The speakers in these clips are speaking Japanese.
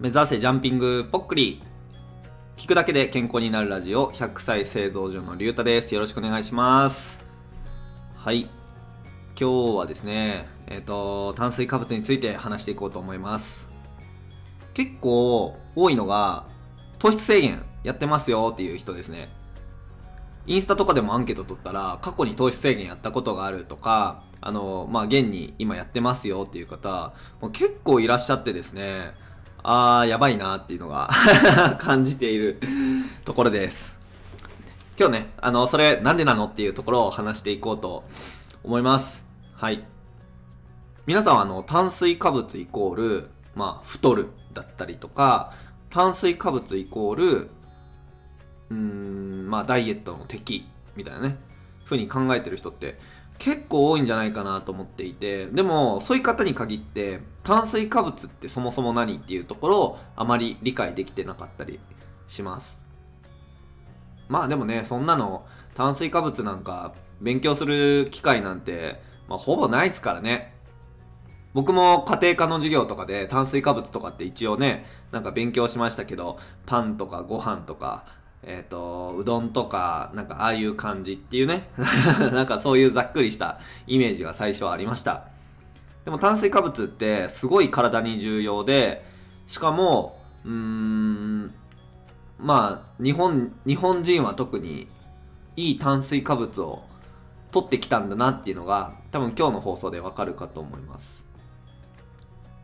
目指せジャンピングポックリ聞くだけで健康になるラジオ。100歳製造所のりゅうたです。よろしくお願いします。はい。今日はですねえっ、と炭水化物について話していこうと思います。結構多いのが糖質制限やってますよっていう人ですね。インスタとかでもアンケート取ったら過去に糖質制限やったことがあるとかあのまあ現に今やってますよっていう方もう結構いらっしゃってですね。あー、やばいなっていうのが 感じているところです。今日ね、あの、それなんでなのっていうところを話していこうと思います。はい。皆さんはあの、炭水化物イコール、まあ、太るだったりとか、炭水化物イコール、うーん、まあ、ダイエットの敵みたいなね、ふうに考えてる人って結構多いんじゃないかなと思っていて、でも、そういう方に限って、炭水化物ってそもそも何っていうところをあまり理解できてなかったりします。まあでもね、そんなの、炭水化物なんか勉強する機会なんて、まあほぼないですからね。僕も家庭科の授業とかで炭水化物とかって一応ね、なんか勉強しましたけど、パンとかご飯とか、えっ、ー、と、うどんとか、なんかああいう感じっていうね、なんかそういうざっくりしたイメージが最初はありました。でも炭水化物ってすごい体に重要で、しかも、うん、まあ、日本、日本人は特にいい炭水化物を取ってきたんだなっていうのが、多分今日の放送でわかるかと思います。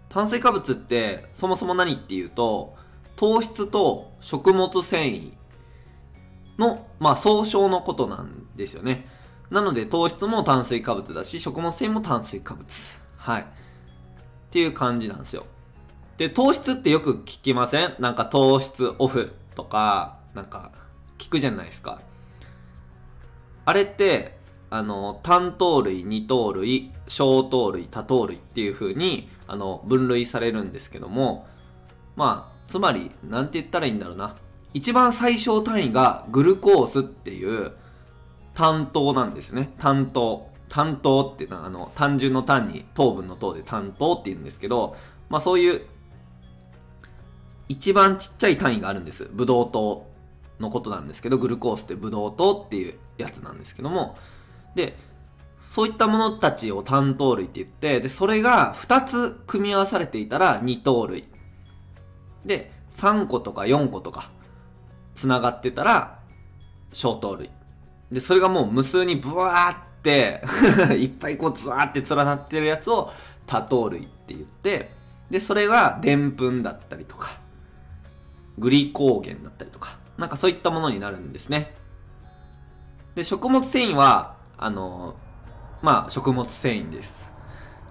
炭水化物ってそもそも何っていうと、糖質と食物繊維の、まあ、総称のことなんですよね。なので、糖質も炭水化物だし、食物繊維も炭水化物。はい。っていう感じなんですよ。で、糖質ってよく聞きません？なんか糖質オフとか、なんか聞くじゃないですか。あれって、あの、単糖類、二糖類、小糖類、多糖類っていう風に、あの、分類されるんですけども、まあ、つまり、なんて言ったらいいんだろうな。一番最小単位がグルコースっていう単糖なんですね。単糖。単糖っていうのは、あの、単純の単に糖分の糖で単糖って言うんですけど、まあそういう一番ちっちゃい単位があるんです。ブドウ糖のことなんですけど、グルコースってブドウ糖っていうやつなんですけども、で、そういったものたちを単糖類って言って、で、それが2つ組み合わされていたら二糖類。で、3個とか4個とか繋がってたら、小糖類。で、それがもう無数にブワーって いっぱいこうズワーって連なってるやつを多糖類って言って、で、それがでんぷんだったりとか、グリコーゲンだったりとか、なんかそういったものになるんですね。で、食物繊維は、あの、まあ、食物繊維です。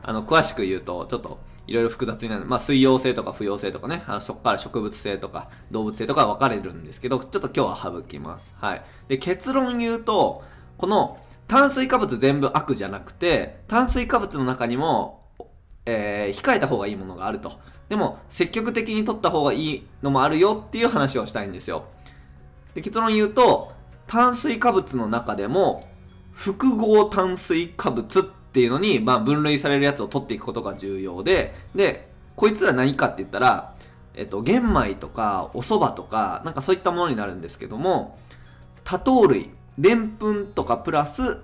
あの、詳しく言うと、ちょっと、いろいろ複雑になる。まあ、水溶性とか不溶性とかね、あのそこから植物性とか動物性とか分かれるんですけど、ちょっと今日は省きます。はい。で、結論言うと、この炭水化物全部悪じゃなくて、炭水化物の中にも、えー、控えた方がいいものがあると。でも、積極的に取った方がいいのもあるよっていう話をしたいんですよ。で、結論言うと、炭水化物の中でも、複合炭水化物っっていうのに、まあ、分類されるやつを取っていくことが重要で、で、こいつら何かって言ったら、えっと、玄米とか、お蕎麦とか、なんかそういったものになるんですけども、多糖類、でんぷんとかプラス、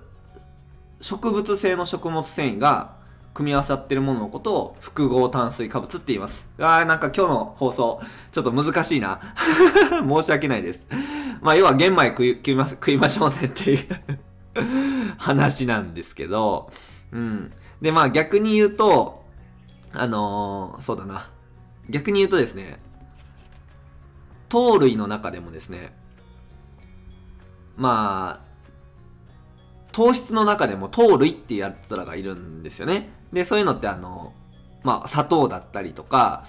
植物性の食物繊維が組み合わさってるもののことを複合炭水化物って言います。あーなんか今日の放送、ちょっと難しいな。申し訳ないです。まあ要は玄米食い食いま食いましょうねっていう 話なんですけど、うん。で、まあ逆に言うと、あのー、そうだな。逆に言うとですね、糖類の中でもですね、まあ、糖質の中でも糖類ってやつらがいるんですよね。で、そういうのってあの、まあ、砂糖だったりとか、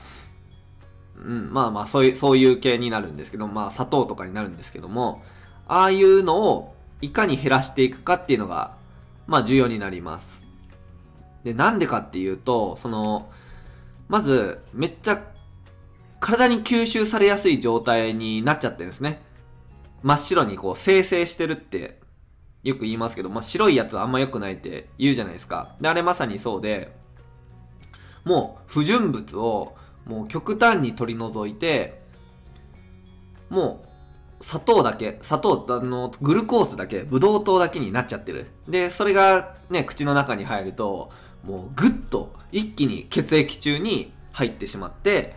うん、まあまあ、そういう、そういう系になるんですけど、まあ、砂糖とかになるんですけども、ああいうのをいかに減らしていくかっていうのが、まあ、重要になります。で、なんでかっていうと、その、まず、めっちゃ、体に吸収されやすい状態になっちゃってるんですね。真っ白にこう生成してるってよく言いますけど、まあ、白いやつはあんま良くないって言うじゃないですか。で、あれまさにそうで、もう不純物をもう極端に取り除いて、もう、砂糖だけ、砂糖、あの、グルコースだけ、ブドウ糖だけになっちゃってる。で、それがね、口の中に入ると、もうぐっと一気に血液中に入ってしまって、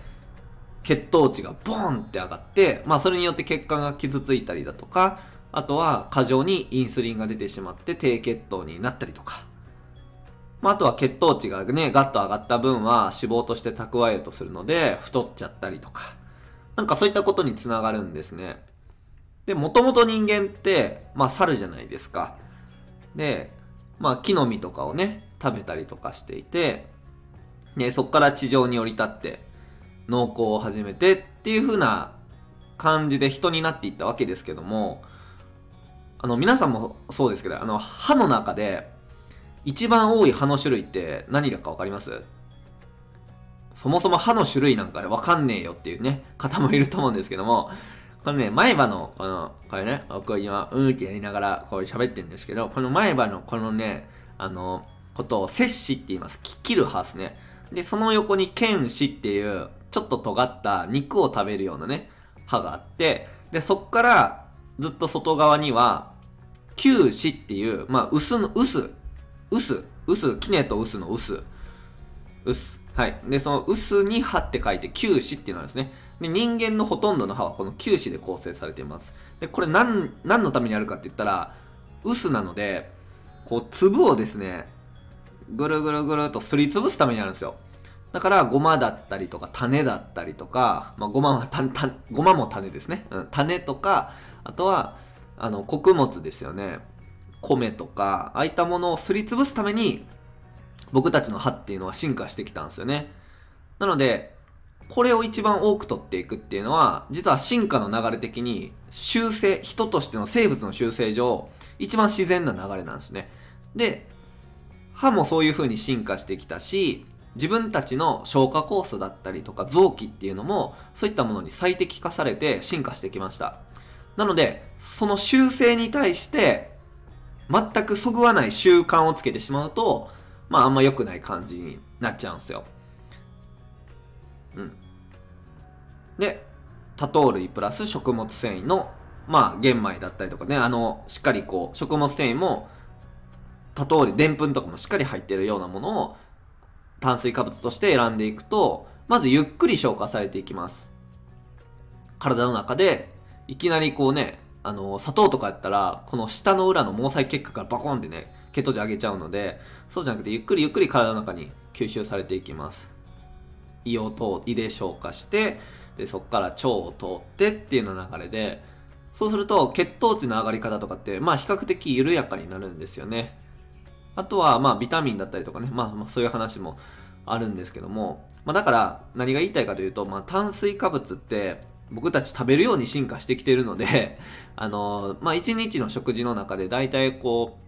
血糖値がボーンって上がって、まあそれによって血管が傷ついたりだとか、あとは過剰にインスリンが出てしまって低血糖になったりとか。まああとは血糖値がね、ガッと上がった分は脂肪として蓄えようとするので太っちゃったりとか。なんかそういったことにつながるんですね。で、もともと人間って、まあ猿じゃないですか。で、まあ木の実とかをね、食べたりとかしていて、ね、そこから地上に降り立って、農耕を始めてっていう風な感じで人になっていったわけですけども、あの、皆さんもそうですけど、あの、歯の中で一番多い歯の種類って何だかわかります？そもそも歯の種類なんかわかんねえよっていうね、方もいると思うんですけども、このね、前歯の、この、これね、僕今、うんってやりながら、こう喋ってるんですけど、この前歯のこのね、あの、ことを摂歯って言います。切る歯ですね。で、その横に剣歯っていう、ちょっと尖った肉を食べるようなね、歯があって、で、そっからずっと外側には、臼歯っていう、まあ、薄の、薄、薄、薄、キネと薄の薄、薄。はい。で、その薄に歯って書いて、臼歯っていうのなんですね。で、人間のほとんどの歯はこの臼歯で構成されています。で、これ何、何のためにあるかって言ったら、薄なので、こう、粒をですね、ぐるぐるぐるとすりつぶすためにあるんですよ。だから、ごまだったりとか、種だったりとか、まあ、ごまは、た、た、ごまも種ですね。うん、種とか、あとは、あの、穀物ですよね。米とか、ああいったものをすりつぶすために、僕たちの歯っていうのは進化してきたんですよね。なので、これを一番多く取っていくっていうのは、実は進化の流れ的に、修正、人としての生物の修正上、一番自然な流れなんですね。で、歯もそういう風に進化してきたし、自分たちの消化酵素だったりとか臓器っていうのもそういったものに最適化されて進化してきました。なので、その習性に対して全くそぐわない習慣をつけてしまうと、まああんま良くない感じになっちゃうんですよ。うん。で、多糖類プラス食物繊維の、まあ玄米だったりとかね、あの、しっかりこう、食物繊維も多糖類、でんぷんとかもしっかり入ってるようなものを炭水化物として選んでいくと、まずゆっくり消化されていきます。体の中で、いきなりこうね、あの、砂糖とかやったら、この下の裏の毛細血管からバコンってね、血糖値上げちゃうので、そうじゃなくて、ゆっくりゆっくり体の中に吸収されていきます。胃を通、胃で消化して、で、そこから腸を通ってっていうような流れで、そうすると血糖値の上がり方とかって、まあ比較的緩やかになるんですよね。あとは、まあ、ビタミンだったりとかね、まあ、まあ、そういう話もあるんですけども、まあ、だから、何が言いたいかというと、まあ、炭水化物って、僕たち食べるように進化してきてるので、あのまあ、1日の食事の中で大体こ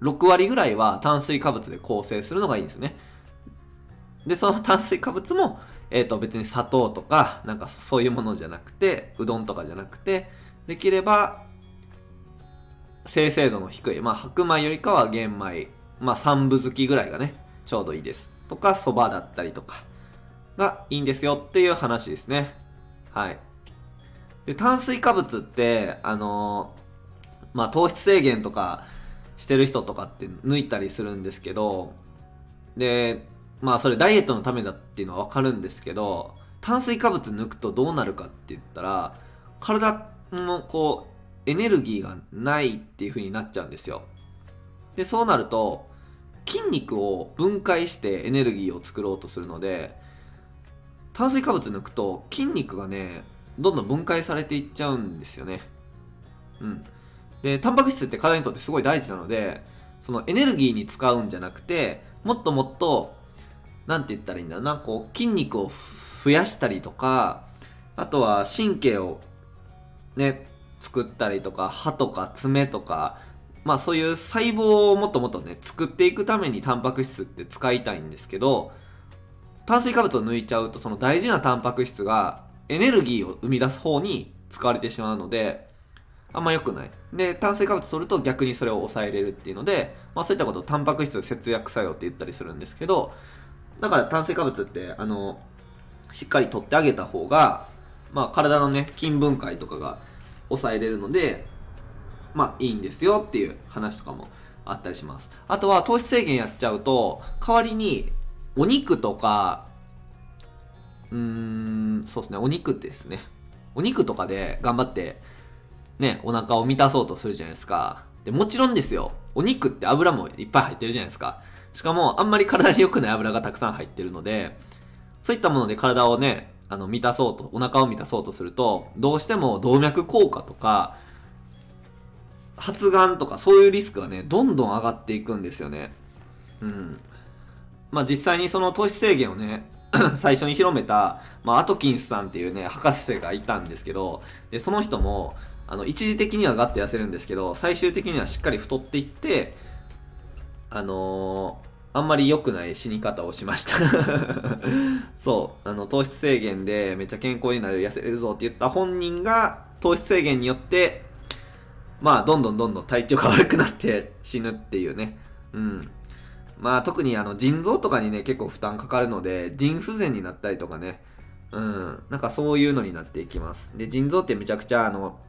う、6割ぐらいは炭水化物で構成するのがいいんですね。で、その炭水化物も、えっ、ー、と、別に砂糖とか、なんかそういうものじゃなくて、うどんとかじゃなくて、できれば、精製度の低い、まあ、白米よりかは玄米、まあ、三分好きぐらいがね、ちょうどいいです。とか、蕎麦だったりとか、がいいんですよっていう話ですね。はい。で、炭水化物って、あのー、まあ、糖質制限とかしてる人とかって抜いたりするんですけど、で、まあ、それダイエットのためだっていうのはわかるんですけど、炭水化物抜くとどうなるかって言ったら、体もこう、エネルギーがないっていう風になっちゃうんですよ。で、そうなると、筋肉を分解してエネルギーを作ろうとするので、炭水化物抜くと筋肉がね、どんどん分解されていっちゃうんですよね。うん。で、タンパク質って体にとってすごい大事なので、そのエネルギーに使うんじゃなくて、もっともっと、なんて言ったらいいんだろうな、こう筋肉を増やしたりとか、あとは神経をね、作ったりとか、歯とか爪とか、まあそういう細胞をもっともっとね、作っていくためにタンパク質って使いたいんですけど、炭水化物を抜いちゃうとその大事なタンパク質がエネルギーを生み出す方に使われてしまうので、あんま良くない。で、炭水化物取ると逆にそれを抑えれるっていうので、まあそういったことをタンパク質節約作用って言ったりするんですけど、だから炭水化物って、あの、しっかり取ってあげた方が、まあ、体のね、筋分解とかが抑えれるので、まあ、いいんですよっていう話とかもあったりします。あとは、糖質制限やっちゃうと、代わりに、お肉とか、うーん、そうですね、お肉ですね、お肉とかで頑張って、ね、お腹を満たそうとするじゃないですか。で、もちろんですよ、お肉って油もいっぱい入ってるじゃないですか。しかも、あんまり体に良くない油がたくさん入ってるので、そういったもので体をね、あの、満たそうと、お腹を満たそうとすると、どうしても動脈硬化とか、発がんとかそういうリスクがね、どんどん上がっていくんですよね。うん。まあ実際にその糖質制限をね、最初に広めた、まあ、アトキンスさんっていうね、博士がいたんですけど、で、その人も、あの、一時的にはガッと痩せるんですけど、最終的にはしっかり太っていって、あのー、あんまり良くない死に方をしました そう、あの、糖質制限でめっちゃ健康になる、痩せれるぞって言った本人が、糖質制限によって、まあ、どんどんどんどん体調が悪くなって死ぬっていうね。うん。まあ、特にあの、腎臓とかにね、結構負担かかるので、腎不全になったりとかね。うん。なんかそういうのになっていきます。で、腎臓ってめちゃくちゃあの、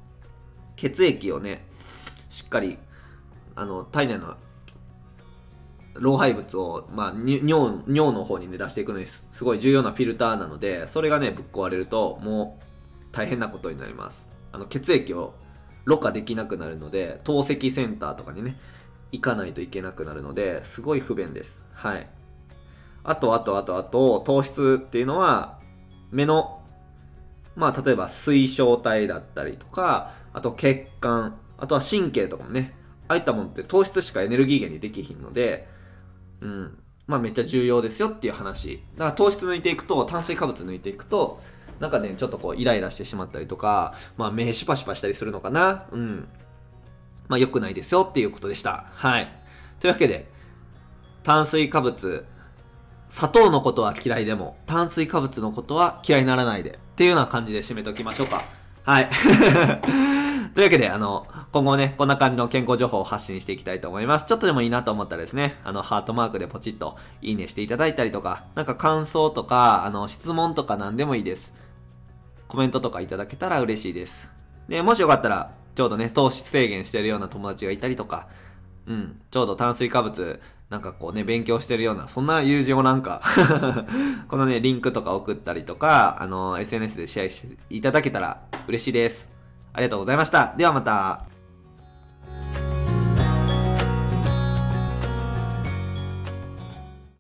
血液をね、しっかり、あの、体内の老廃物を、まあ、尿、尿の方にね、出していくのにすごい重要なフィルターなので、それがね、ぶっ壊れると、もう、大変なことになります。あの、血液をろ過できなくなるので、透析センターとかにね、行かないといけなくなるので、すごい不便です。はい。あと、あと、あと、あと、糖質っていうのは、目の、まあ、例えば水晶体だったりとか、あと血管、あとは神経とかもね、ああいったものって糖質しかエネルギー源にできひんので、うん、まあめっちゃ重要ですよっていう話。だから糖質抜いていくと、炭水化物抜いていくと、なんかね、ちょっとこうイライラしてしまったりとか、まあ目シュパシュパしたりするのかな。うん。まあ良くないですよっていうことでした。はい。というわけで、炭水化物、砂糖のことは嫌いでも、炭水化物のことは嫌いにならないで、っていうような感じで締めておきましょうか。はい。というわけで、あの、今後ね、こんな感じの健康情報を発信していきたいと思います。ちょっとでもいいなと思ったらですね、あの、ハートマークでポチッといいねしていただいたりとか、なんか感想とか、あの、質問とか何でもいいです。コメントとかいただけたら嬉しいです。で、もしよかったら、ちょうどね、糖質制限してるような友達がいたりとか、うん、ちょうど炭水化物、なんかこうね、勉強してるような、そんな友人をなんか このね、リンクとか送ったりとか、あの、SNS でシェアしていただけたら嬉しいです。ありがとうございました。ではまた。